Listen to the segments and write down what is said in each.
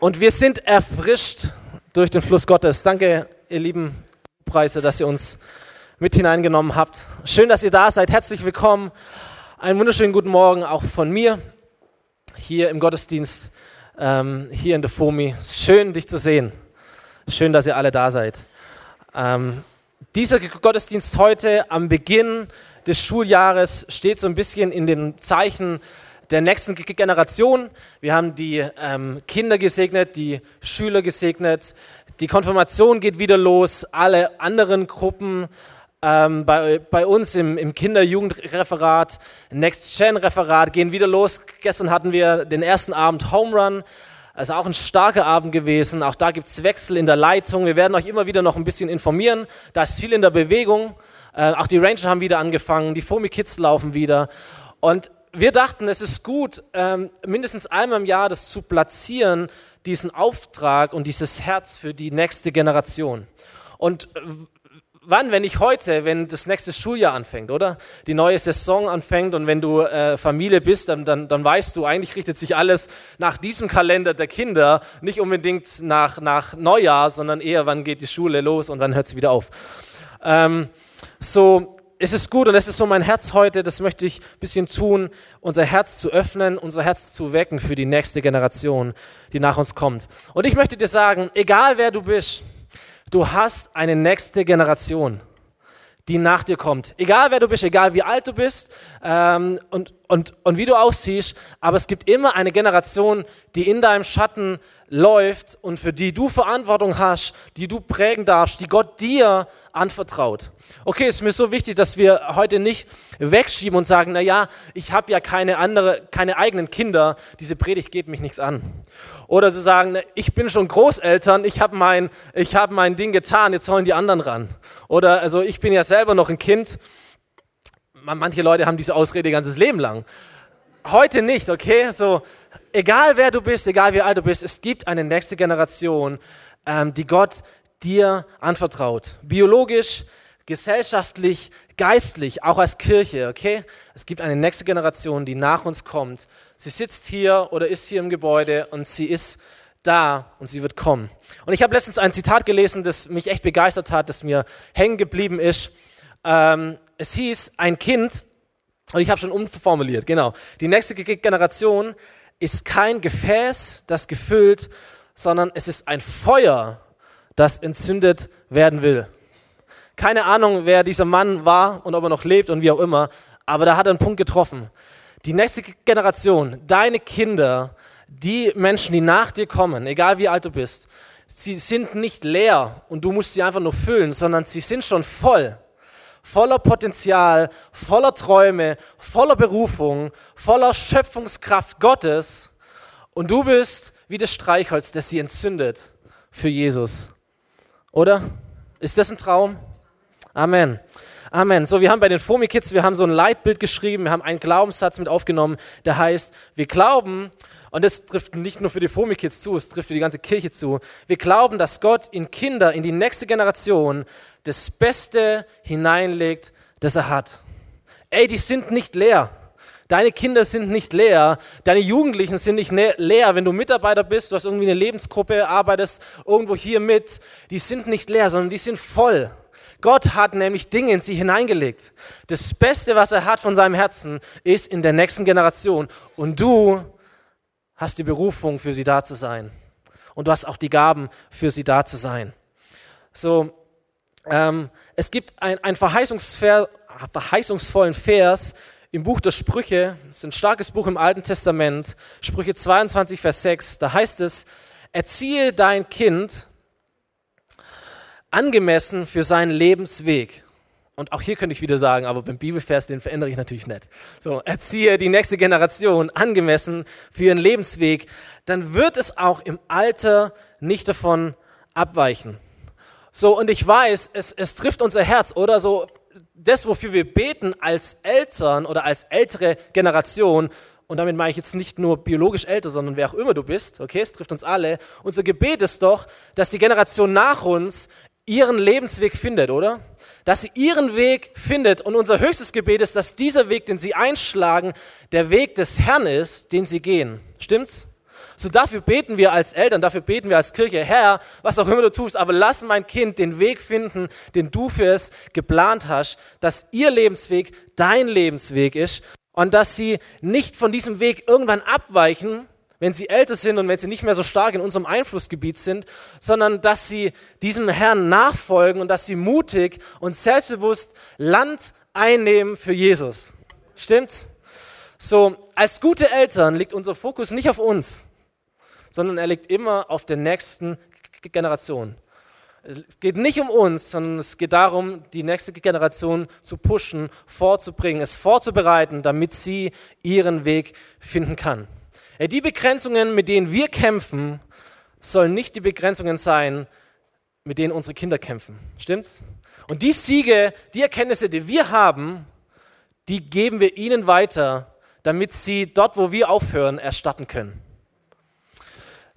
Und wir sind erfrischt durch den Fluss Gottes. Danke, ihr lieben Preise, dass ihr uns mit hineingenommen habt. Schön, dass ihr da seid. Herzlich willkommen. Einen wunderschönen guten Morgen auch von mir hier im Gottesdienst, ähm, hier in der FOMI. Schön, dich zu sehen. Schön, dass ihr alle da seid. Ähm, dieser Gottesdienst heute am Beginn des Schuljahres steht so ein bisschen in den Zeichen der nächsten Generation. Wir haben die ähm, Kinder gesegnet, die Schüler gesegnet. Die Konfirmation geht wieder los. Alle anderen Gruppen ähm, bei, bei uns im, im Kinder-Jugendreferat, Next-Gen-Referat gehen wieder los. Gestern hatten wir den ersten Abend Home Run. Also auch ein starker Abend gewesen. Auch da gibt es Wechsel in der Leitung. Wir werden euch immer wieder noch ein bisschen informieren. Da ist viel in der Bewegung. Äh, auch die Ranger haben wieder angefangen. Die Fomi Kids laufen wieder. Und wir dachten, es ist gut, ähm, mindestens einmal im Jahr das zu platzieren, diesen Auftrag und dieses Herz für die nächste Generation. Und wann, wenn nicht heute, wenn das nächste Schuljahr anfängt, oder? Die neue Saison anfängt und wenn du äh, Familie bist, dann, dann, dann weißt du, eigentlich richtet sich alles nach diesem Kalender der Kinder, nicht unbedingt nach, nach Neujahr, sondern eher, wann geht die Schule los und wann hört sie wieder auf. Ähm, so, es ist gut und es ist so mein Herz heute, das möchte ich ein bisschen tun, unser Herz zu öffnen, unser Herz zu wecken für die nächste Generation, die nach uns kommt. Und ich möchte dir sagen, egal wer du bist, du hast eine nächste Generation, die nach dir kommt. Egal wer du bist, egal wie alt du bist ähm, und, und, und wie du aussiehst, aber es gibt immer eine Generation, die in deinem Schatten läuft und für die du Verantwortung hast, die du prägen darfst, die Gott dir anvertraut. Okay, ist mir so wichtig, dass wir heute nicht wegschieben und sagen, na ja, ich habe ja keine andere, keine eigenen Kinder, diese Predigt geht mich nichts an. Oder sie sagen, ich bin schon Großeltern, ich habe mein, habe mein Ding getan, jetzt sollen die anderen ran. Oder also ich bin ja selber noch ein Kind. Manche Leute haben diese Ausrede ihr ganzes Leben lang. Heute nicht, okay? So, egal wer du bist, egal wie alt du bist, es gibt eine nächste Generation, ähm, die Gott dir anvertraut. Biologisch, gesellschaftlich, geistlich, auch als Kirche, okay? Es gibt eine nächste Generation, die nach uns kommt. Sie sitzt hier oder ist hier im Gebäude und sie ist da und sie wird kommen. Und ich habe letztens ein Zitat gelesen, das mich echt begeistert hat, das mir hängen geblieben ist. Ähm, es hieß, ein Kind, und ich habe schon umformuliert, genau, die nächste Generation ist kein Gefäß, das gefüllt, sondern es ist ein Feuer, das entzündet werden will. Keine Ahnung, wer dieser Mann war und ob er noch lebt und wie auch immer, aber da hat er einen Punkt getroffen. Die nächste Generation, deine Kinder, die Menschen, die nach dir kommen, egal wie alt du bist, sie sind nicht leer und du musst sie einfach nur füllen, sondern sie sind schon voll. Voller Potenzial, voller Träume, voller Berufung, voller Schöpfungskraft Gottes. Und du bist wie das Streichholz, das sie entzündet für Jesus. Oder? Ist das ein Traum? Amen. Amen. So, wir haben bei den FOMI Kids, wir haben so ein Leitbild geschrieben, wir haben einen Glaubenssatz mit aufgenommen, der heißt, wir glauben, und das trifft nicht nur für die FOMI Kids zu, es trifft für die ganze Kirche zu, wir glauben, dass Gott in Kinder, in die nächste Generation das Beste hineinlegt, das er hat. Ey, die sind nicht leer. Deine Kinder sind nicht leer, deine Jugendlichen sind nicht ne-, leer. Wenn du Mitarbeiter bist, du hast irgendwie eine Lebensgruppe, arbeitest irgendwo hier mit, die sind nicht leer, sondern die sind voll. Gott hat nämlich Dinge in sie hineingelegt. Das Beste, was er hat von seinem Herzen, ist in der nächsten Generation. Und du hast die Berufung, für sie da zu sein. Und du hast auch die Gaben, für sie da zu sein. So, ähm, es gibt ein, ein verheißungsvollen Vers im Buch der Sprüche. Es ist ein starkes Buch im Alten Testament. Sprüche 22, Vers 6. Da heißt es, erziehe dein Kind angemessen für seinen Lebensweg. Und auch hier könnte ich wieder sagen, aber beim Bibelvers, den verändere ich natürlich nicht. So, erziehe die nächste Generation angemessen für ihren Lebensweg, dann wird es auch im Alter nicht davon abweichen. So, und ich weiß, es, es trifft unser Herz, oder so, das, wofür wir beten als Eltern oder als ältere Generation, und damit meine ich jetzt nicht nur biologisch älter, sondern wer auch immer du bist, okay, es trifft uns alle. Unser Gebet ist doch, dass die Generation nach uns ihren Lebensweg findet, oder? Dass sie ihren Weg findet und unser höchstes Gebet ist, dass dieser Weg, den sie einschlagen, der Weg des Herrn ist, den sie gehen. Stimmt's? So dafür beten wir als Eltern, dafür beten wir als Kirche, Herr, was auch immer du tust, aber lass mein Kind den Weg finden, den du für es geplant hast, dass ihr Lebensweg dein Lebensweg ist und dass sie nicht von diesem Weg irgendwann abweichen, wenn sie älter sind und wenn sie nicht mehr so stark in unserem Einflussgebiet sind, sondern dass sie diesem Herrn nachfolgen und dass sie mutig und selbstbewusst Land einnehmen für Jesus. Stimmt's? So, als gute Eltern liegt unser Fokus nicht auf uns, sondern er liegt immer auf der nächsten Generation. Es geht nicht um uns, sondern es geht darum, die nächste Generation zu pushen, vorzubringen, es vorzubereiten, damit sie ihren Weg finden kann. Die Begrenzungen, mit denen wir kämpfen, sollen nicht die Begrenzungen sein, mit denen unsere Kinder kämpfen. Stimmt's? Und die Siege, die Erkenntnisse, die wir haben, die geben wir ihnen weiter, damit sie dort, wo wir aufhören, erstatten können.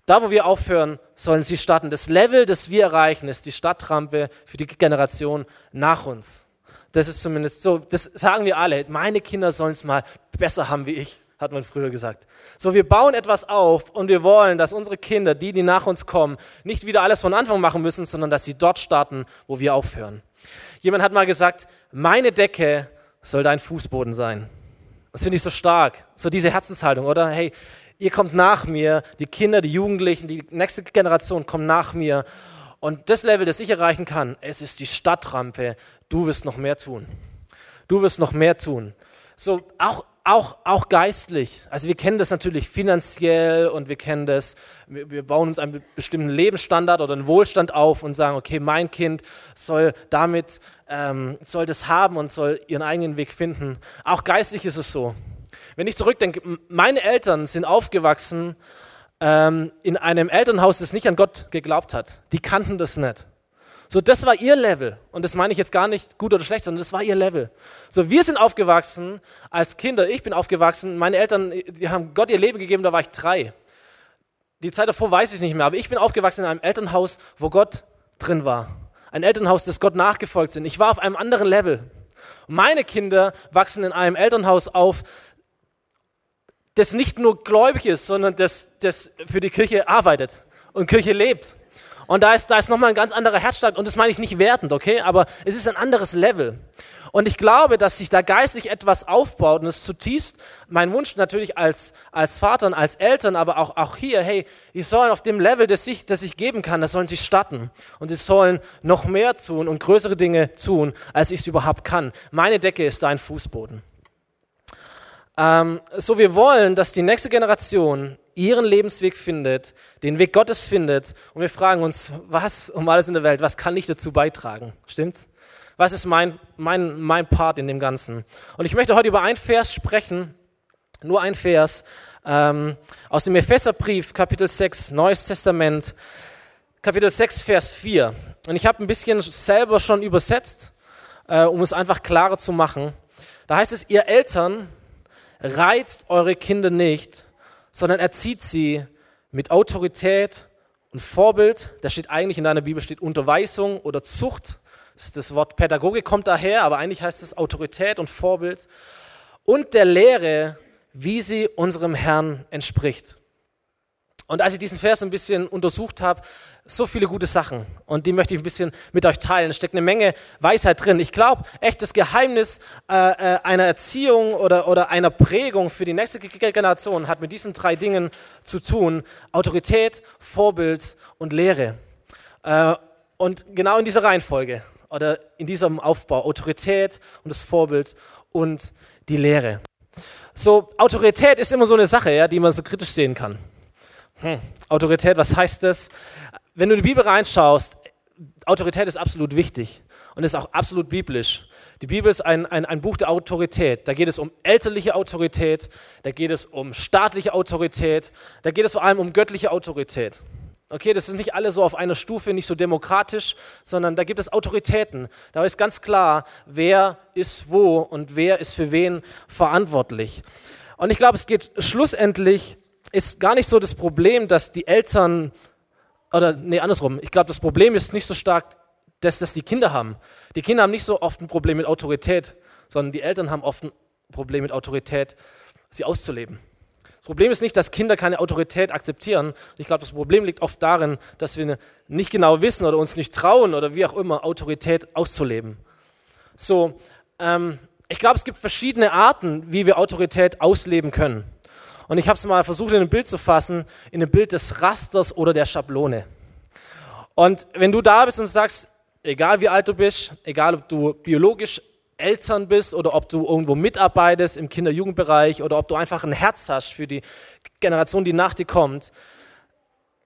Da, wo wir aufhören, sollen sie starten. Das Level, das wir erreichen, ist die Stadtrampe für die Generation nach uns. Das ist zumindest so, das sagen wir alle. Meine Kinder sollen es mal besser haben wie ich, hat man früher gesagt. So, wir bauen etwas auf und wir wollen, dass unsere Kinder, die, die nach uns kommen, nicht wieder alles von Anfang machen müssen, sondern dass sie dort starten, wo wir aufhören. Jemand hat mal gesagt, meine Decke soll dein Fußboden sein. Das finde ich so stark. So diese Herzenshaltung, oder? Hey, ihr kommt nach mir, die Kinder, die Jugendlichen, die nächste Generation kommt nach mir. Und das Level, das ich erreichen kann, es ist die Stadtrampe. Du wirst noch mehr tun. Du wirst noch mehr tun. So, auch auch, auch geistlich. Also wir kennen das natürlich finanziell und wir kennen das, wir bauen uns einen bestimmten Lebensstandard oder einen Wohlstand auf und sagen, okay, mein Kind soll damit, ähm, soll das haben und soll ihren eigenen Weg finden. Auch geistlich ist es so. Wenn ich zurückdenke, meine Eltern sind aufgewachsen ähm, in einem Elternhaus, das nicht an Gott geglaubt hat. Die kannten das nicht. So, das war ihr Level. Und das meine ich jetzt gar nicht gut oder schlecht, sondern das war ihr Level. So, wir sind aufgewachsen als Kinder. Ich bin aufgewachsen. Meine Eltern, die haben Gott ihr Leben gegeben, da war ich drei. Die Zeit davor weiß ich nicht mehr, aber ich bin aufgewachsen in einem Elternhaus, wo Gott drin war. Ein Elternhaus, das Gott nachgefolgt sind. Ich war auf einem anderen Level. Meine Kinder wachsen in einem Elternhaus auf, das nicht nur gläubig ist, sondern das, das für die Kirche arbeitet und Kirche lebt. Und da ist, da ist nochmal ein ganz anderer Herzschlag und das meine ich nicht wertend, okay? Aber es ist ein anderes Level. Und ich glaube, dass sich da geistlich etwas aufbaut und es ist zutiefst mein Wunsch natürlich als, als Vater und als Eltern, aber auch, auch hier, hey, die sollen auf dem Level, das ich, das ich geben kann, das sollen sie starten. Und sie sollen noch mehr tun und größere Dinge tun, als ich es überhaupt kann. Meine Decke ist dein Fußboden. Ähm, so, wir wollen, dass die nächste Generation ihren Lebensweg findet, den Weg Gottes findet und wir fragen uns, was um alles in der Welt, was kann ich dazu beitragen? Stimmt's? Was ist mein, mein, mein Part in dem Ganzen? Und ich möchte heute über ein Vers sprechen, nur ein Vers, ähm, aus dem Epheserbrief, Kapitel 6, Neues Testament, Kapitel 6, Vers 4. Und ich habe ein bisschen selber schon übersetzt, äh, um es einfach klarer zu machen. Da heißt es, ihr Eltern, reizt eure Kinder nicht, sondern erzieht sie mit Autorität und Vorbild. Da steht eigentlich in deiner Bibel steht Unterweisung oder Zucht. Das, Wort Pädagoge kommt daher, aber eigentlich heißt es Autorität und Vorbild. Und der Lehre, wie sie unserem Herrn entspricht. Und als ich diesen Vers ein bisschen untersucht habe, so viele gute Sachen und die möchte ich ein bisschen mit euch teilen. Es steckt eine Menge Weisheit drin. Ich glaube, echt das Geheimnis äh, äh, einer Erziehung oder, oder einer Prägung für die nächste Generation hat mit diesen drei Dingen zu tun. Autorität, Vorbild und Lehre. Äh, und genau in dieser Reihenfolge oder in diesem Aufbau, Autorität und das Vorbild und die Lehre. So, Autorität ist immer so eine Sache, ja, die man so kritisch sehen kann. Hm, Autorität, was heißt das? wenn du in die Bibel reinschaust, Autorität ist absolut wichtig und ist auch absolut biblisch. Die Bibel ist ein, ein, ein Buch der Autorität. Da geht es um elterliche Autorität, da geht es um staatliche Autorität, da geht es vor allem um göttliche Autorität. Okay, das ist nicht alle so auf einer Stufe, nicht so demokratisch, sondern da gibt es Autoritäten. Da ist ganz klar, wer ist wo und wer ist für wen verantwortlich. Und ich glaube, es geht schlussendlich, ist gar nicht so das Problem, dass die Eltern oder nee, andersrum. Ich glaube, das Problem ist nicht so stark, dass das die Kinder haben. Die Kinder haben nicht so oft ein Problem mit Autorität, sondern die Eltern haben oft ein Problem mit Autorität, sie auszuleben. Das Problem ist nicht, dass Kinder keine Autorität akzeptieren. Ich glaube, das Problem liegt oft darin, dass wir nicht genau wissen oder uns nicht trauen oder wie auch immer, Autorität auszuleben. So, ähm, ich glaube, es gibt verschiedene Arten, wie wir Autorität ausleben können. Und ich habe es mal versucht, in ein Bild zu fassen, in ein Bild des Rasters oder der Schablone. Und wenn du da bist und sagst, egal wie alt du bist, egal ob du biologisch Eltern bist oder ob du irgendwo mitarbeitest im Kinder-Jugendbereich oder ob du einfach ein Herz hast für die Generation, die nach dir kommt.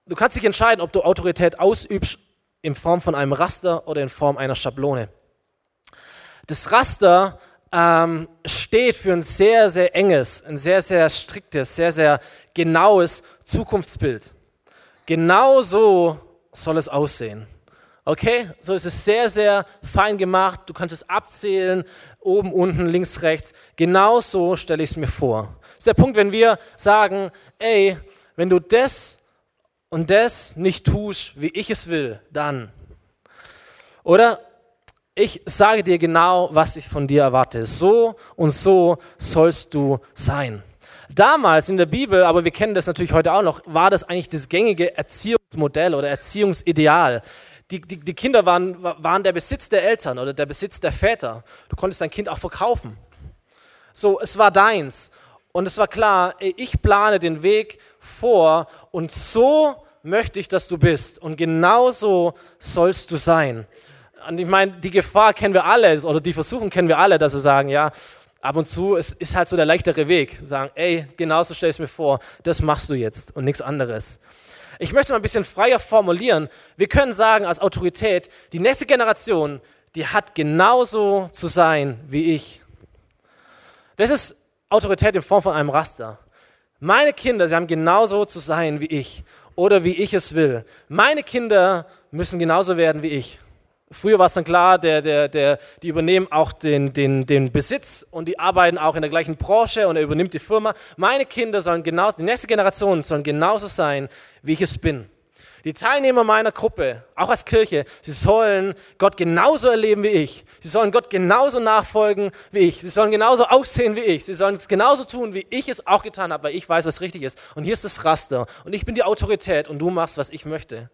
Du kannst dich entscheiden, ob du Autorität ausübst in Form von einem Raster oder in Form einer Schablone. Das Raster ähm, steht für ein sehr, sehr enges, ein sehr, sehr striktes, sehr, sehr genaues Zukunftsbild. Genau so soll es aussehen. Okay, so ist es sehr, sehr fein gemacht. Du kannst es abzählen, oben, unten, links, rechts. Genau so stelle ich es mir vor. Das ist der Punkt, wenn wir sagen, ey, wenn du das und das nicht tust, wie ich es will, dann. Oder ich sage dir genau, was ich von dir erwarte. So und so sollst du sein. Damals in der Bibel, aber wir kennen das natürlich heute auch noch, war das eigentlich das gängige Erziehungsmodell oder Erziehungsideal die, die, die Kinder waren, waren der Besitz der Eltern oder der Besitz der Väter. Du konntest dein Kind auch verkaufen. So, es war deins. Und es war klar, ich plane den Weg vor und so möchte ich, dass du bist. Und genauso sollst du sein. Und ich meine, die Gefahr kennen wir alle, oder die Versuchung kennen wir alle, dass wir sagen, ja, ab und zu es ist halt so der leichtere Weg. Sagen, ey, genauso stell ich es mir vor, das machst du jetzt und nichts anderes. Ich möchte mal ein bisschen freier formulieren. Wir können sagen als Autorität, die nächste Generation, die hat genauso zu sein wie ich. Das ist Autorität in Form von einem Raster. Meine Kinder, sie haben genauso zu sein wie ich oder wie ich es will. Meine Kinder müssen genauso werden wie ich. Früher war es dann klar, der, der, der, die übernehmen auch den, den, den Besitz und die arbeiten auch in der gleichen Branche und er übernimmt die Firma. Meine Kinder sollen genauso, die nächste Generation sollen genauso sein, wie ich es bin. Die Teilnehmer meiner Gruppe, auch als Kirche, sie sollen Gott genauso erleben wie ich. Sie sollen Gott genauso nachfolgen wie ich. Sie sollen genauso aussehen wie ich. Sie sollen es genauso tun, wie ich es auch getan habe, weil ich weiß, was richtig ist. Und hier ist das Raster. Und ich bin die Autorität und du machst, was ich möchte.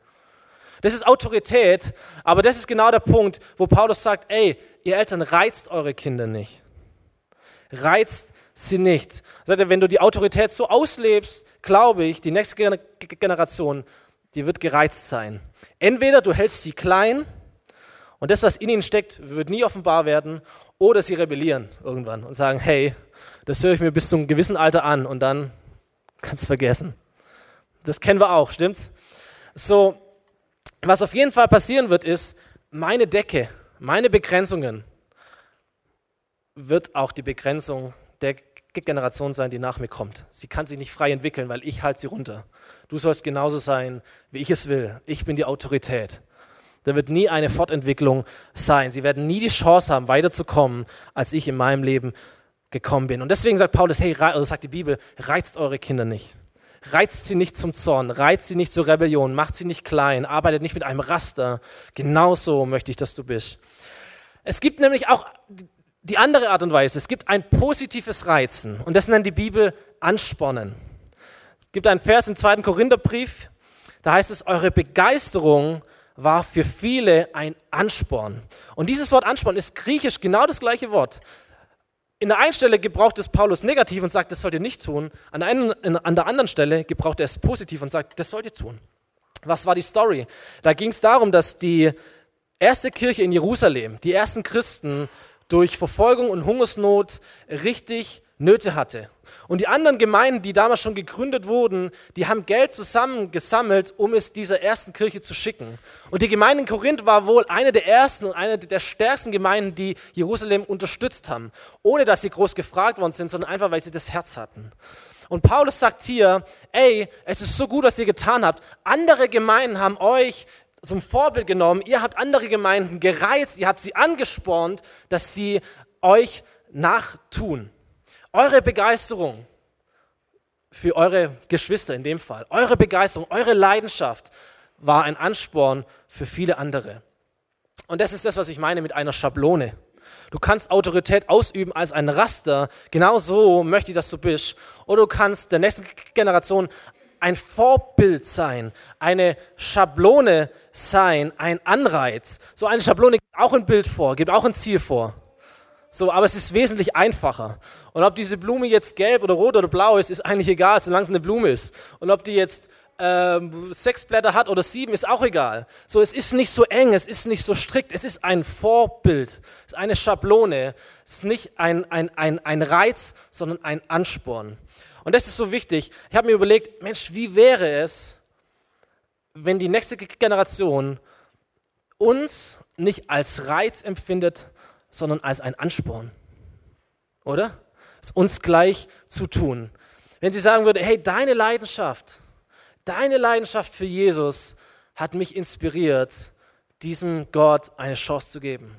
Das ist Autorität, aber das ist genau der Punkt, wo Paulus sagt, ey, ihr Eltern reizt eure Kinder nicht. Reizt sie nicht. Sagt er, wenn du die Autorität so auslebst, glaube ich, die nächste Generation, die wird gereizt sein. Entweder du hältst sie klein und das, was in ihnen steckt, wird nie offenbar werden, oder sie rebellieren irgendwann und sagen, hey, das höre ich mir bis zu einem gewissen Alter an und dann kannst du es vergessen. Das kennen wir auch, stimmt's? So, was auf jeden Fall passieren wird, ist, meine Decke, meine Begrenzungen wird auch die Begrenzung der Generation sein, die nach mir kommt. Sie kann sich nicht frei entwickeln, weil ich halte sie runter. Du sollst genauso sein, wie ich es will. Ich bin die Autorität. Da wird nie eine Fortentwicklung sein. Sie werden nie die Chance haben, weiterzukommen, als ich in meinem Leben gekommen bin. Und deswegen sagt Paulus, hey, oder sagt die Bibel, reizt eure Kinder nicht. Reizt sie nicht zum Zorn, reizt sie nicht zur Rebellion, macht sie nicht klein, arbeitet nicht mit einem Raster. Genauso möchte ich, dass du bist. Es gibt nämlich auch die andere Art und Weise. Es gibt ein positives Reizen und das nennt die Bibel Anspornen. Es gibt einen Vers im zweiten Korintherbrief, da heißt es, eure Begeisterung war für viele ein Ansporn. Und dieses Wort Ansporn ist griechisch genau das gleiche Wort. In der einen Stelle gebraucht es Paulus negativ und sagt, das sollt ihr nicht tun. An, einen, an der anderen Stelle gebraucht er es positiv und sagt, das sollt ihr tun. Was war die Story? Da ging es darum, dass die erste Kirche in Jerusalem, die ersten Christen, durch Verfolgung und Hungersnot richtig Nöte hatte. Und die anderen Gemeinden, die damals schon gegründet wurden, die haben Geld zusammengesammelt, um es dieser ersten Kirche zu schicken. Und die Gemeinde in Korinth war wohl eine der ersten und eine der stärksten Gemeinden, die Jerusalem unterstützt haben. Ohne dass sie groß gefragt worden sind, sondern einfach, weil sie das Herz hatten. Und Paulus sagt hier, ey, es ist so gut, was ihr getan habt. Andere Gemeinden haben euch zum Vorbild genommen. Ihr habt andere Gemeinden gereizt, ihr habt sie angespornt, dass sie euch nachtun. Eure Begeisterung für eure Geschwister in dem Fall, eure Begeisterung, eure Leidenschaft war ein Ansporn für viele andere. Und das ist das, was ich meine mit einer Schablone. Du kannst Autorität ausüben als ein Raster. Genau so möchte ich, dass du bist. Oder du kannst der nächsten Generation ein Vorbild sein, eine Schablone sein, ein Anreiz. So eine Schablone gibt auch ein Bild vor, gibt auch ein Ziel vor. So, aber es ist wesentlich einfacher. Und ob diese Blume jetzt gelb oder rot oder blau ist, ist eigentlich egal, solange es eine Blume ist. Und ob die jetzt ähm, sechs Blätter hat oder sieben, ist auch egal. So, es ist nicht so eng, es ist nicht so strikt, es ist ein Vorbild, es ist eine Schablone, es ist nicht ein, ein, ein, ein Reiz, sondern ein Ansporn. Und das ist so wichtig. Ich habe mir überlegt, Mensch, wie wäre es, wenn die nächste Generation uns nicht als Reiz empfindet, sondern als ein Ansporn? Oder? Es uns gleich zu tun. Wenn sie sagen würde, hey, deine Leidenschaft, deine Leidenschaft für Jesus hat mich inspiriert, diesem Gott eine Chance zu geben.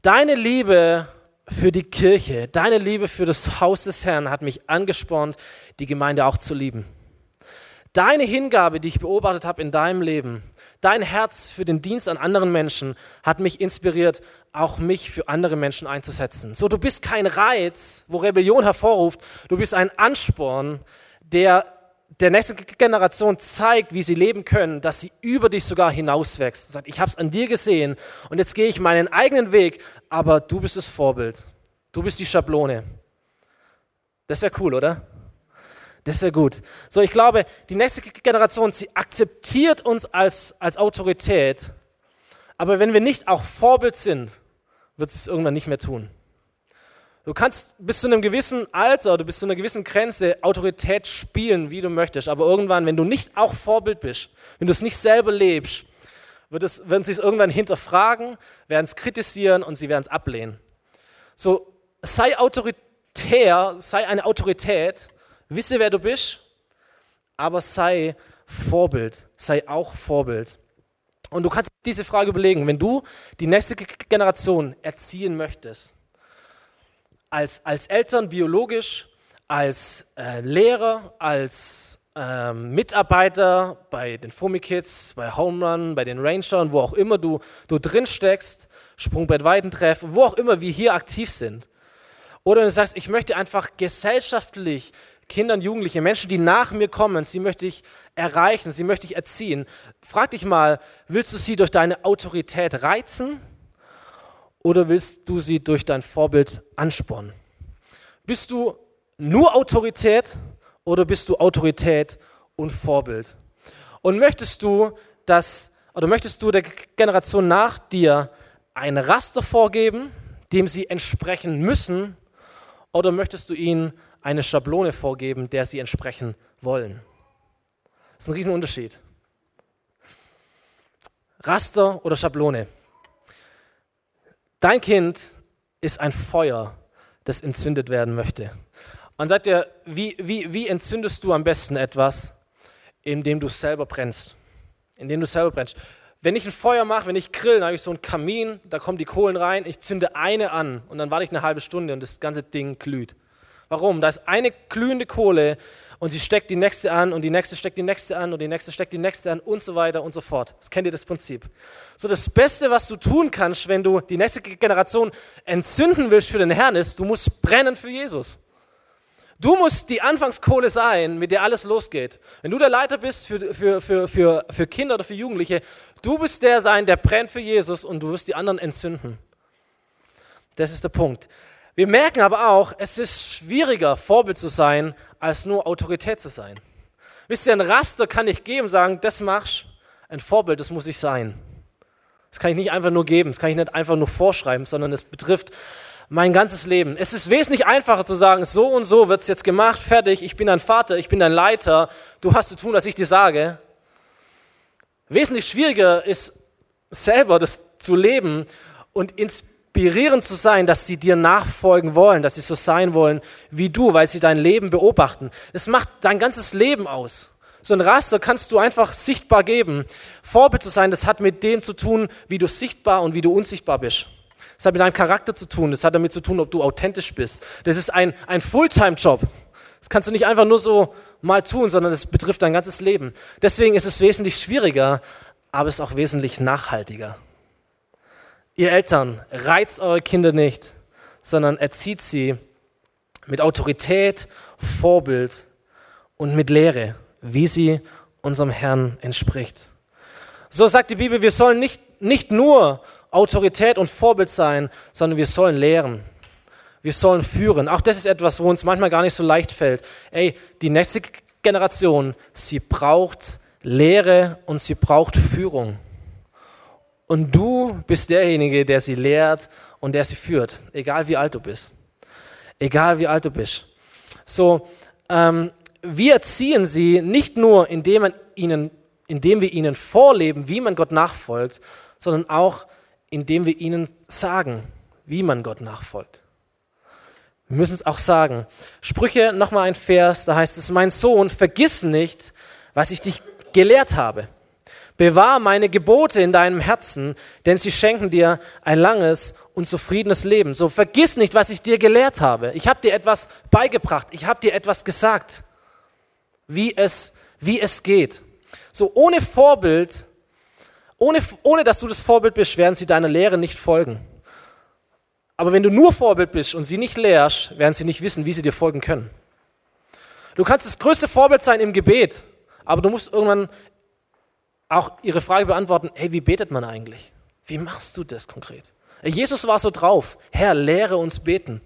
Deine Liebe für die Kirche, deine Liebe für das Haus des Herrn hat mich angespornt, die Gemeinde auch zu lieben. Deine Hingabe, die ich beobachtet habe in deinem Leben, dein Herz für den Dienst an anderen Menschen hat mich inspiriert, auch mich für andere Menschen einzusetzen. So, du bist kein Reiz, wo Rebellion hervorruft, du bist ein Ansporn, der der nächsten Generation zeigt, wie sie leben können, dass sie über dich sogar hinauswächst. Sagt, ich habe es an dir gesehen und jetzt gehe ich meinen eigenen Weg, aber du bist das Vorbild. Du bist die Schablone. Das wäre cool, oder? Das wäre gut. So, ich glaube, die nächste Generation, sie akzeptiert uns als, als Autorität, aber wenn wir nicht auch Vorbild sind, wird sie es irgendwann nicht mehr tun. Du kannst bis zu einem gewissen Alter, du bis zu einer gewissen Grenze Autorität spielen, wie du möchtest. Aber irgendwann, wenn du nicht auch Vorbild bist, wenn du es nicht selber lebst, wird es, werden sie es irgendwann hinterfragen, werden es kritisieren und sie werden es ablehnen. So, sei autoritär, sei eine Autorität, wisse, wer du bist, aber sei Vorbild, sei auch Vorbild. Und du kannst diese Frage überlegen, wenn du die nächste Generation erziehen möchtest, als, als Eltern biologisch, als äh, Lehrer, als äh, Mitarbeiter bei den Fumi Kids, bei Home Run, bei den Rangern, wo auch immer du, du drin steckst, Sprungbrett Weidentreff, wo auch immer wir hier aktiv sind. Oder du sagst, ich möchte einfach gesellschaftlich Kinder und Jugendliche, Menschen, die nach mir kommen, sie möchte ich erreichen, sie möchte ich erziehen. Frag dich mal, willst du sie durch deine Autorität reizen oder willst du sie durch dein Vorbild anspornen? Bist du nur Autorität oder bist du Autorität und Vorbild? Und möchtest du das oder möchtest du der Generation nach dir ein Raster vorgeben, dem sie entsprechen müssen, oder möchtest du ihnen eine Schablone vorgeben, der sie entsprechen wollen? Das ist ein Riesenunterschied. Raster oder Schablone. Dein Kind ist ein Feuer, das entzündet werden möchte. Und sagt ihr, wie, wie, wie entzündest du am besten etwas? Indem du selber brennst. Indem du selber brennst. Wenn ich ein Feuer mache, wenn ich grill, dann habe ich so einen Kamin, da kommen die Kohlen rein, ich zünde eine an und dann warte ich eine halbe Stunde und das ganze Ding glüht. Warum? Da ist eine glühende Kohle und sie steckt die nächste an und die nächste steckt die nächste an und die nächste steckt die nächste an und so weiter und so fort. Das kennt ihr das Prinzip. So das Beste, was du tun kannst, wenn du die nächste Generation entzünden willst für den Herrn, ist, du musst brennen für Jesus. Du musst die Anfangskohle sein, mit der alles losgeht. Wenn du der Leiter bist für, für, für, für, für Kinder oder für Jugendliche, du bist der sein, der brennt für Jesus und du wirst die anderen entzünden. Das ist der Punkt. Wir merken aber auch, es ist schwieriger, Vorbild zu sein, als nur Autorität zu sein. Wisst ihr, ein Raster kann ich geben, sagen, das machst, ein Vorbild, das muss ich sein. Das kann ich nicht einfach nur geben, das kann ich nicht einfach nur vorschreiben, sondern es betrifft mein ganzes Leben. Es ist wesentlich einfacher zu sagen, so und so wird es jetzt gemacht, fertig, ich bin dein Vater, ich bin dein Leiter, du hast zu tun, was ich dir sage. Wesentlich schwieriger ist selber das zu leben und ins inspirierend zu sein, dass sie dir nachfolgen wollen, dass sie so sein wollen wie du, weil sie dein Leben beobachten. Es macht dein ganzes Leben aus. So ein Raster kannst du einfach sichtbar geben. Vorbild zu sein, das hat mit dem zu tun, wie du sichtbar und wie du unsichtbar bist. Das hat mit deinem Charakter zu tun, das hat damit zu tun, ob du authentisch bist. Das ist ein, ein Fulltime-Job. Das kannst du nicht einfach nur so mal tun, sondern das betrifft dein ganzes Leben. Deswegen ist es wesentlich schwieriger, aber es ist auch wesentlich nachhaltiger. Ihr Eltern, reizt eure Kinder nicht, sondern erzieht sie mit Autorität, Vorbild und mit Lehre, wie sie unserem Herrn entspricht. So sagt die Bibel, wir sollen nicht, nicht nur Autorität und Vorbild sein, sondern wir sollen lehren. Wir sollen führen. Auch das ist etwas, wo uns manchmal gar nicht so leicht fällt. Ey, die nächste Generation, sie braucht Lehre und sie braucht Führung. Und du bist derjenige, der sie lehrt und der sie führt, egal wie alt du bist. Egal wie alt du bist. So, ähm, wir erziehen sie nicht nur, indem, man ihnen, indem wir ihnen vorleben, wie man Gott nachfolgt, sondern auch, indem wir ihnen sagen, wie man Gott nachfolgt. Wir müssen es auch sagen. Sprüche, nochmal ein Vers, da heißt es, mein Sohn, vergiss nicht, was ich dich gelehrt habe. Bewahr meine Gebote in deinem Herzen, denn sie schenken dir ein langes und zufriedenes Leben. So vergiss nicht, was ich dir gelehrt habe. Ich habe dir etwas beigebracht. Ich habe dir etwas gesagt wie es, wie es geht. So ohne Vorbild, ohne, ohne dass du das Vorbild bist, werden sie deiner Lehre nicht folgen. Aber wenn du nur Vorbild bist und sie nicht lehrst, werden sie nicht wissen, wie sie dir folgen können. Du kannst das größte Vorbild sein im Gebet, aber du musst irgendwann auch ihre Frage beantworten, hey, wie betet man eigentlich? Wie machst du das konkret? Jesus war so drauf, Herr, lehre uns beten.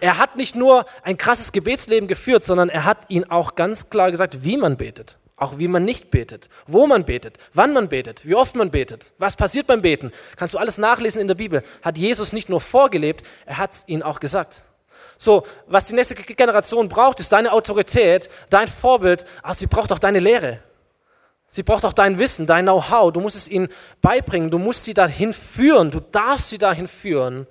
Er hat nicht nur ein krasses Gebetsleben geführt, sondern er hat ihn auch ganz klar gesagt, wie man betet. Auch wie man nicht betet, wo man betet, wann man betet, wie oft man betet, was passiert beim Beten. Kannst du alles nachlesen in der Bibel. Hat Jesus nicht nur vorgelebt, er hat es ihnen auch gesagt. So, was die nächste Generation braucht, ist deine Autorität, dein Vorbild, aber sie braucht auch deine Lehre. Sie braucht auch dein Wissen, dein Know-how. Du musst es ihnen beibringen. Du musst sie dahin führen. Du darfst sie dahin führen,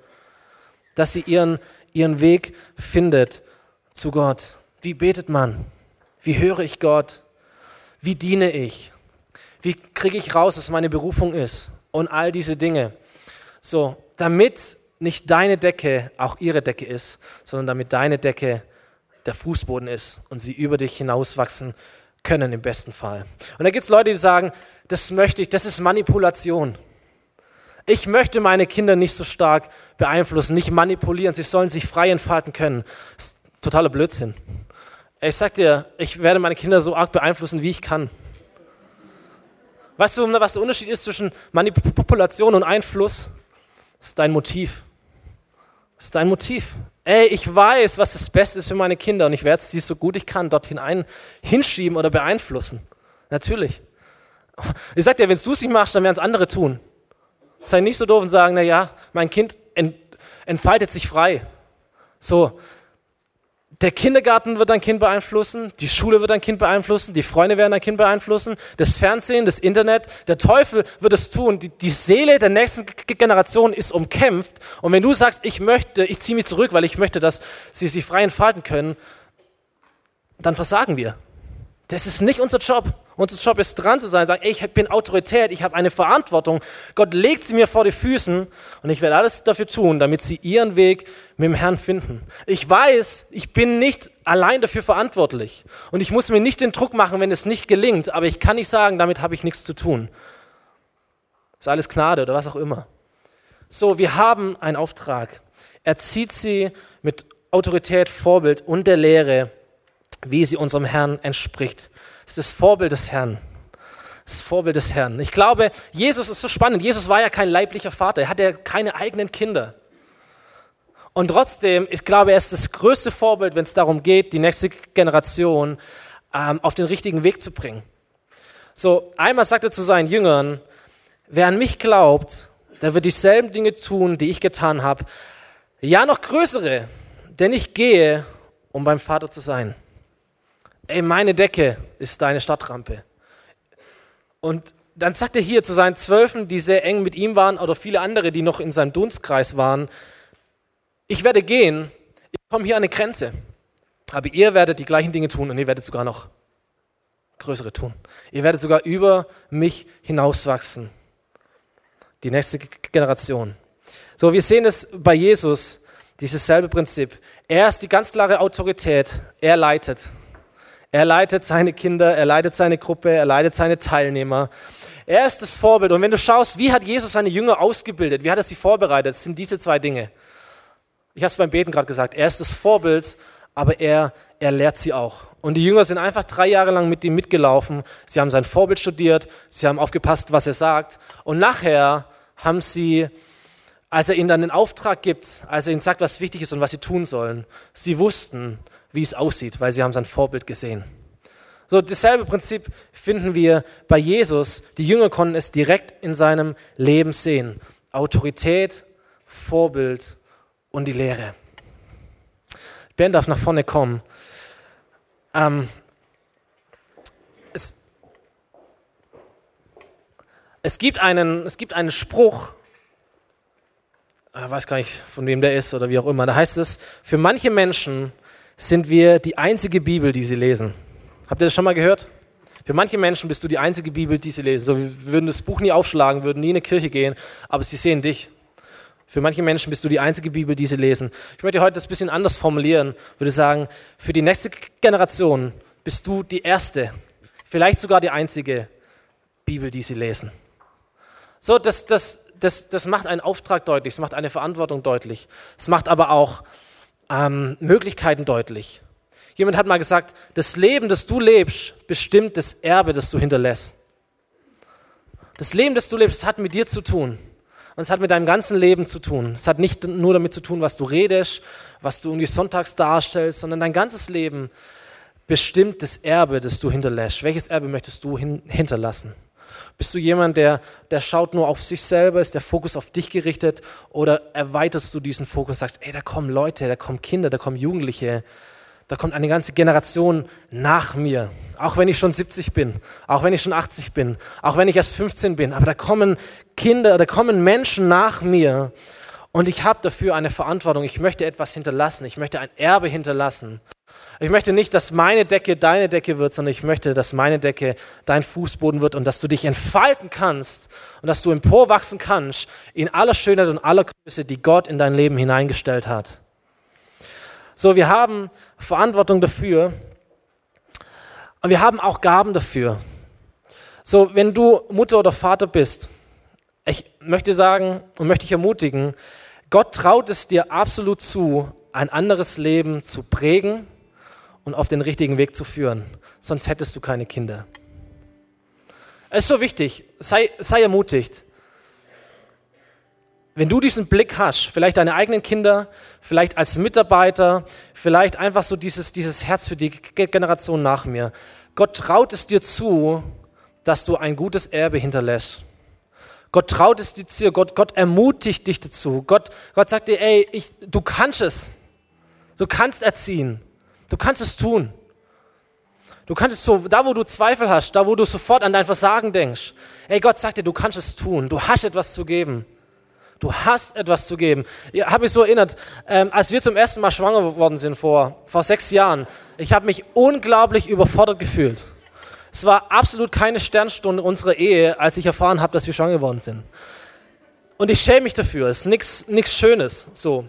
dass sie ihren, ihren Weg findet zu Gott. Wie betet man? Wie höre ich Gott? Wie diene ich? Wie kriege ich raus, was meine Berufung ist? Und all diese Dinge. So, damit nicht deine Decke auch ihre Decke ist, sondern damit deine Decke der Fußboden ist und sie über dich hinauswachsen können im besten Fall. Und da gibt es Leute, die sagen, das möchte ich, das ist Manipulation. Ich möchte meine Kinder nicht so stark beeinflussen, nicht manipulieren, sie sollen sich frei entfalten können. Das ist totaler Blödsinn. Ich sag dir, ich werde meine Kinder so arg beeinflussen, wie ich kann. Weißt du, was der Unterschied ist zwischen Manipulation und Einfluss? Das ist dein Motiv. Das ist dein Motiv. Ey, ich weiß, was das Beste ist für meine Kinder und ich werde sie so gut ich kann dort hinein hinschieben oder beeinflussen. Natürlich. Ich sag dir, wenn du es nicht machst, dann werden es andere tun. Sei nicht so doof und sagen, na ja, mein Kind entfaltet sich frei. So, der Kindergarten wird dein Kind beeinflussen, die Schule wird dein Kind beeinflussen, die Freunde werden dein Kind beeinflussen, das Fernsehen, das Internet, der Teufel wird es tun. Die, die Seele der nächsten Generation ist umkämpft. Und wenn du sagst, ich möchte, ich ziehe mich zurück, weil ich möchte, dass sie sich frei entfalten können, dann versagen wir. Das ist nicht unser Job. Unser Job ist dran zu sein, sagen, ich bin Autorität, ich habe eine Verantwortung. Gott legt sie mir vor die Füßen und ich werde alles dafür tun, damit sie ihren Weg mit dem Herrn finden. Ich weiß, ich bin nicht allein dafür verantwortlich und ich muss mir nicht den Druck machen, wenn es nicht gelingt, aber ich kann nicht sagen, damit habe ich nichts zu tun. Ist alles Gnade oder was auch immer. So, wir haben einen Auftrag. Er zieht sie mit Autorität, Vorbild und der Lehre, wie sie unserem Herrn entspricht ist das Vorbild des Herrn. Das Vorbild des Herrn. Ich glaube, Jesus ist so spannend. Jesus war ja kein leiblicher Vater. Er hatte ja keine eigenen Kinder. Und trotzdem, ich glaube, er ist das größte Vorbild, wenn es darum geht, die nächste Generation ähm, auf den richtigen Weg zu bringen. So, einmal sagt er zu seinen Jüngern, wer an mich glaubt, der wird dieselben Dinge tun, die ich getan habe. Ja, noch größere, denn ich gehe, um beim Vater zu sein ey, meine Decke ist deine Stadtrampe. Und dann sagt er hier zu seinen Zwölfen, die sehr eng mit ihm waren, oder viele andere, die noch in seinem Dunstkreis waren, ich werde gehen, ich komme hier an eine Grenze, aber ihr werdet die gleichen Dinge tun und ihr werdet sogar noch größere tun. Ihr werdet sogar über mich hinauswachsen. Die nächste Generation. So, wir sehen es bei Jesus, dieses selbe Prinzip. Er ist die ganz klare Autorität, er leitet. Er leitet seine Kinder, er leitet seine Gruppe, er leitet seine Teilnehmer. Er ist das Vorbild. Und wenn du schaust, wie hat Jesus seine Jünger ausgebildet, wie hat er sie vorbereitet, sind diese zwei Dinge. Ich habe es beim Beten gerade gesagt, er ist das Vorbild, aber er, er lehrt sie auch. Und die Jünger sind einfach drei Jahre lang mit ihm mitgelaufen. Sie haben sein Vorbild studiert, sie haben aufgepasst, was er sagt. Und nachher haben sie, als er ihnen dann den Auftrag gibt, als er ihnen sagt, was wichtig ist und was sie tun sollen, sie wussten, wie es aussieht, weil sie haben sein Vorbild gesehen. So, dasselbe Prinzip finden wir bei Jesus. Die Jünger konnten es direkt in seinem Leben sehen. Autorität, Vorbild und die Lehre. Ben darf nach vorne kommen. Ähm, es, es, gibt einen, es gibt einen Spruch, ich weiß gar nicht, von wem der ist oder wie auch immer. Da heißt es, für manche Menschen sind wir die einzige Bibel, die sie lesen. Habt ihr das schon mal gehört? Für manche Menschen bist du die einzige Bibel, die sie lesen. So, wir würden das Buch nie aufschlagen, würden nie in eine Kirche gehen, aber sie sehen dich. Für manche Menschen bist du die einzige Bibel, die sie lesen. Ich möchte heute das ein bisschen anders formulieren. Würde sagen, für die nächste Generation bist du die erste, vielleicht sogar die einzige Bibel, die sie lesen. So, das, das, das, das macht einen Auftrag deutlich, es macht eine Verantwortung deutlich. Es macht aber auch ähm, Möglichkeiten deutlich. Jemand hat mal gesagt, das Leben, das du lebst, bestimmt das Erbe, das du hinterlässt. Das Leben, das du lebst, hat mit dir zu tun. Und es hat mit deinem ganzen Leben zu tun. Es hat nicht nur damit zu tun, was du redest, was du irgendwie sonntags darstellst, sondern dein ganzes Leben bestimmt das Erbe, das du hinterlässt. Welches Erbe möchtest du hin hinterlassen? Bist du jemand, der, der schaut nur auf sich selber, ist der Fokus auf dich gerichtet oder erweiterst du diesen Fokus und sagst, ey, da kommen Leute, da kommen Kinder, da kommen Jugendliche, da kommt eine ganze Generation nach mir. Auch wenn ich schon 70 bin, auch wenn ich schon 80 bin, auch wenn ich erst 15 bin, aber da kommen Kinder, da kommen Menschen nach mir und ich habe dafür eine Verantwortung. Ich möchte etwas hinterlassen, ich möchte ein Erbe hinterlassen. Ich möchte nicht, dass meine Decke deine Decke wird, sondern ich möchte, dass meine Decke dein Fußboden wird und dass du dich entfalten kannst und dass du emporwachsen kannst in aller Schönheit und aller Größe, die Gott in dein Leben hineingestellt hat. So, wir haben Verantwortung dafür und wir haben auch Gaben dafür. So, wenn du Mutter oder Vater bist, ich möchte sagen und möchte dich ermutigen, Gott traut es dir absolut zu, ein anderes Leben zu prägen und auf den richtigen Weg zu führen. Sonst hättest du keine Kinder. Es ist so wichtig, sei, sei ermutigt wenn du diesen Blick hast, vielleicht deine eigenen Kinder, vielleicht als Mitarbeiter, vielleicht einfach so dieses, dieses Herz für die Generation nach mir. Gott traut es dir zu, dass du ein gutes Erbe hinterlässt. Gott traut es dir zu, Gott, Gott ermutigt dich dazu. Gott, Gott sagt dir, ey, ich, du kannst es. Du kannst erziehen. Du kannst es tun. Du kannst es so, da wo du Zweifel hast, da wo du sofort an dein Versagen denkst. Ey, Gott sagt dir, du kannst es tun. Du hast etwas zu geben. Du hast etwas zu geben. Ich habe mich so erinnert, ähm, als wir zum ersten Mal schwanger geworden sind vor, vor sechs Jahren. Ich habe mich unglaublich überfordert gefühlt. Es war absolut keine Sternstunde unserer Ehe, als ich erfahren habe, dass wir schwanger geworden sind. Und ich schäme mich dafür. Es ist nichts Schönes. So.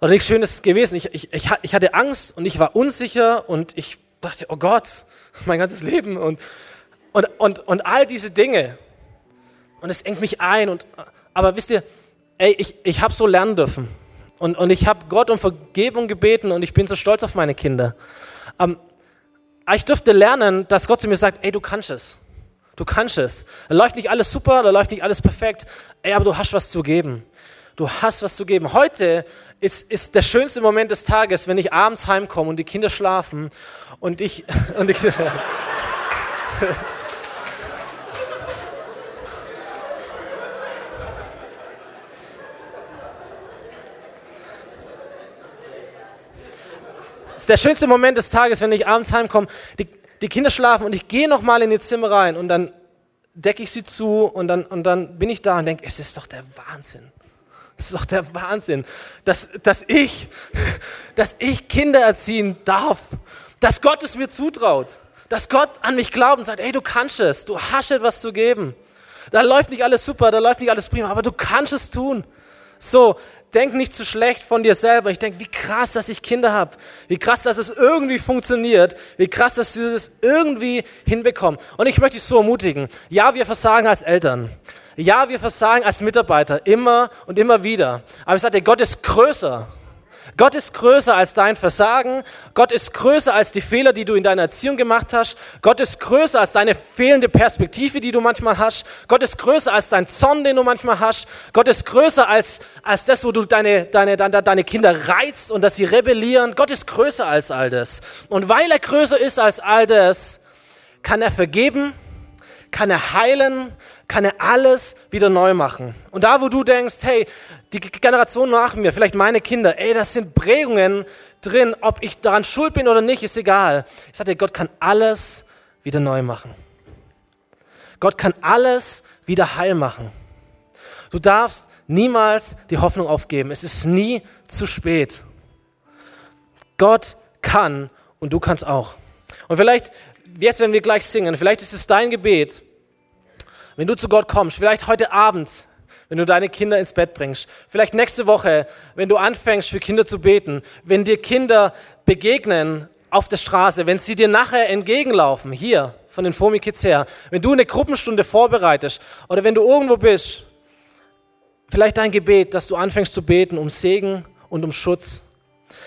Oder nichts Schönes gewesen. Ich, ich, ich, hatte Angst und ich war unsicher und ich dachte, oh Gott, mein ganzes Leben und, und, und, und all diese Dinge. Und es engt mich ein und aber wisst ihr, ey, ich, ich habe so lernen dürfen. Und, und ich habe Gott um Vergebung gebeten und ich bin so stolz auf meine Kinder. Ähm, ich durfte lernen, dass Gott zu mir sagt, ey, du kannst es. Du kannst es. Da läuft nicht alles super, da läuft nicht alles perfekt. Ey, aber du hast was zu geben. Du hast was zu geben. Heute ist, ist der schönste Moment des Tages, wenn ich abends heimkomme und die Kinder schlafen und ich, und ich ist der schönste Moment des Tages, wenn ich abends heimkomme, die, die Kinder schlafen und ich gehe nochmal in ihr Zimmer rein und dann decke ich sie zu und dann, und dann bin ich da und denke, es ist doch der Wahnsinn. Es ist doch der Wahnsinn, dass, dass, ich, dass ich Kinder erziehen darf, dass Gott es mir zutraut, dass Gott an mich glaubt und sagt, hey, du kannst es, du hast etwas zu geben. Da läuft nicht alles super, da läuft nicht alles prima, aber du kannst es tun. So, denk nicht zu schlecht von dir selber. Ich denke, wie krass, dass ich Kinder habe. Wie krass, dass es irgendwie funktioniert. Wie krass, dass wir es irgendwie hinbekommen. Und ich möchte dich so ermutigen. Ja, wir versagen als Eltern. Ja, wir versagen als Mitarbeiter. Immer und immer wieder. Aber ich sage dir, Gott ist größer. Gott ist größer als dein Versagen. Gott ist größer als die Fehler, die du in deiner Erziehung gemacht hast. Gott ist größer als deine fehlende Perspektive, die du manchmal hast. Gott ist größer als dein Zorn, den du manchmal hast. Gott ist größer als, als das, wo du deine, deine, deine, deine Kinder reizt und dass sie rebellieren. Gott ist größer als all das. Und weil er größer ist als all das, kann er vergeben, kann er heilen, kann er alles wieder neu machen. Und da, wo du denkst, hey, die Generation nach mir, vielleicht meine Kinder, ey, das sind Prägungen drin, ob ich daran schuld bin oder nicht, ist egal. Ich dir, Gott kann alles wieder neu machen. Gott kann alles wieder heil machen. Du darfst niemals die Hoffnung aufgeben. Es ist nie zu spät. Gott kann und du kannst auch. Und vielleicht, jetzt werden wir gleich singen, vielleicht ist es dein Gebet, wenn du zu Gott kommst, vielleicht heute Abend, wenn du deine Kinder ins Bett bringst, vielleicht nächste Woche, wenn du anfängst für Kinder zu beten, wenn dir Kinder begegnen auf der Straße, wenn sie dir nachher entgegenlaufen, hier von den Fomi Kids her, wenn du eine Gruppenstunde vorbereitest oder wenn du irgendwo bist, vielleicht dein Gebet, dass du anfängst zu beten um Segen und um Schutz.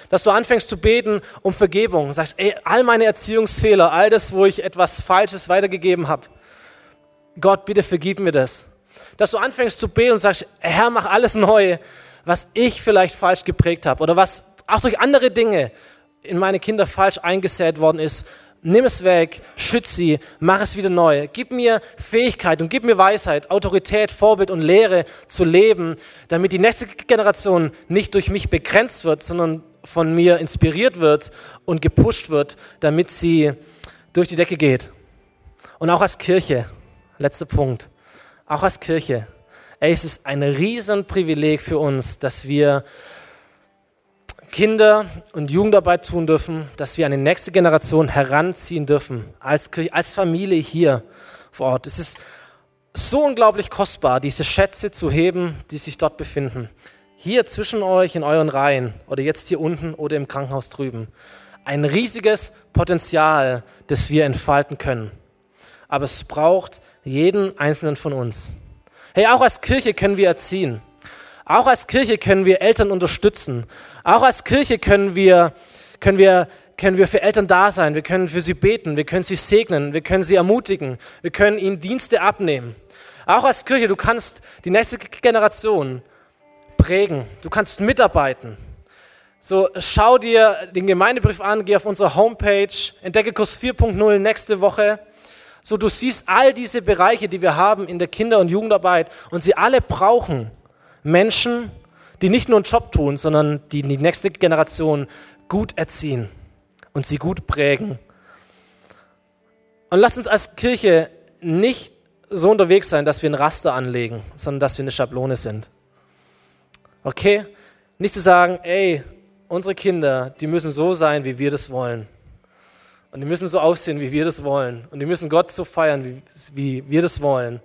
Dass du anfängst zu beten um Vergebung. Sagst, ey, all meine Erziehungsfehler, all das, wo ich etwas Falsches weitergegeben habe, Gott, bitte vergib mir das. Dass du anfängst zu beten und sagst, Herr, mach alles neu, was ich vielleicht falsch geprägt habe oder was auch durch andere Dinge in meine Kinder falsch eingesät worden ist. Nimm es weg, schütze sie, mach es wieder neu. Gib mir Fähigkeit und gib mir Weisheit, Autorität, Vorbild und Lehre zu leben, damit die nächste Generation nicht durch mich begrenzt wird, sondern von mir inspiriert wird und gepusht wird, damit sie durch die Decke geht. Und auch als Kirche letzter Punkt. Auch als Kirche. Ey, es ist ein Riesenprivileg für uns, dass wir Kinder und Jugendarbeit tun dürfen, dass wir eine nächste Generation heranziehen dürfen, als, Kirche, als Familie hier vor Ort. Es ist so unglaublich kostbar, diese Schätze zu heben, die sich dort befinden. Hier zwischen euch in euren Reihen oder jetzt hier unten oder im Krankenhaus drüben. Ein riesiges Potenzial, das wir entfalten können. Aber es braucht jeden einzelnen von uns. Hey, auch als Kirche können wir erziehen. Auch als Kirche können wir Eltern unterstützen. Auch als Kirche können wir, können wir, können wir für Eltern da sein. Wir können für sie beten. Wir können sie segnen. Wir können sie ermutigen. Wir können ihnen Dienste abnehmen. Auch als Kirche, du kannst die nächste Generation prägen. Du kannst mitarbeiten. So, schau dir den Gemeindebrief an, geh auf unsere Homepage, entdecke Kurs 4.0 nächste Woche. So, du siehst all diese Bereiche, die wir haben in der Kinder- und Jugendarbeit und sie alle brauchen Menschen, die nicht nur einen Job tun, sondern die die nächste Generation gut erziehen und sie gut prägen. Und lass uns als Kirche nicht so unterwegs sein, dass wir ein Raster anlegen, sondern dass wir eine Schablone sind. Okay? Nicht zu sagen, ey, unsere Kinder, die müssen so sein, wie wir das wollen. Und die müssen so aussehen, wie wir das wollen. Und die müssen Gott so feiern, wie, wie wir das wollen.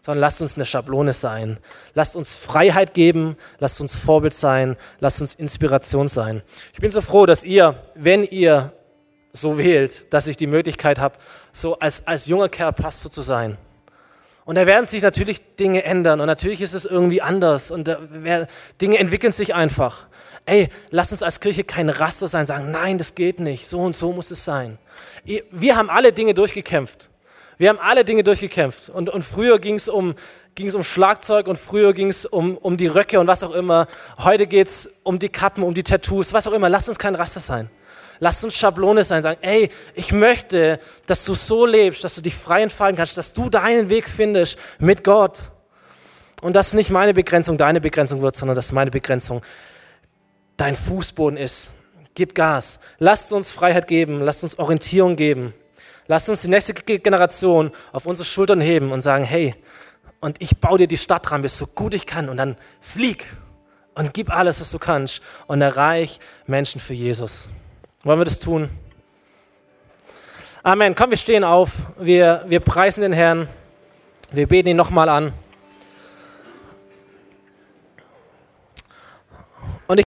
Sondern lasst uns eine Schablone sein. Lasst uns Freiheit geben. Lasst uns Vorbild sein. Lasst uns Inspiration sein. Ich bin so froh, dass ihr, wenn ihr so wählt, dass ich die Möglichkeit habe, so als, als junger Kerl Pastor zu sein. Und da werden sich natürlich Dinge ändern und natürlich ist es irgendwie anders und Dinge entwickeln sich einfach ey, lass uns als Kirche kein Raster sein, sagen, nein, das geht nicht, so und so muss es sein. Wir haben alle Dinge durchgekämpft. Wir haben alle Dinge durchgekämpft. Und, und früher ging es um, ging um Schlagzeug und früher ging es um, um die Röcke und was auch immer. Heute geht es um die Kappen, um die Tattoos, was auch immer. Lass uns kein Raster sein. Lass uns Schablone sein, sagen, ey, ich möchte, dass du so lebst, dass du dich frei entfalten kannst, dass du deinen Weg findest mit Gott. Und dass nicht meine Begrenzung deine Begrenzung wird, sondern dass meine Begrenzung dein Fußboden ist. Gib Gas. Lasst uns Freiheit geben. Lasst uns Orientierung geben. Lasst uns die nächste Generation auf unsere Schultern heben und sagen, hey, und ich baue dir die Stadt dran, bis so gut ich kann. Und dann flieg und gib alles, was du kannst. Und erreich Menschen für Jesus. Wollen wir das tun? Amen. Komm, wir stehen auf. Wir, wir preisen den Herrn. Wir beten ihn nochmal an.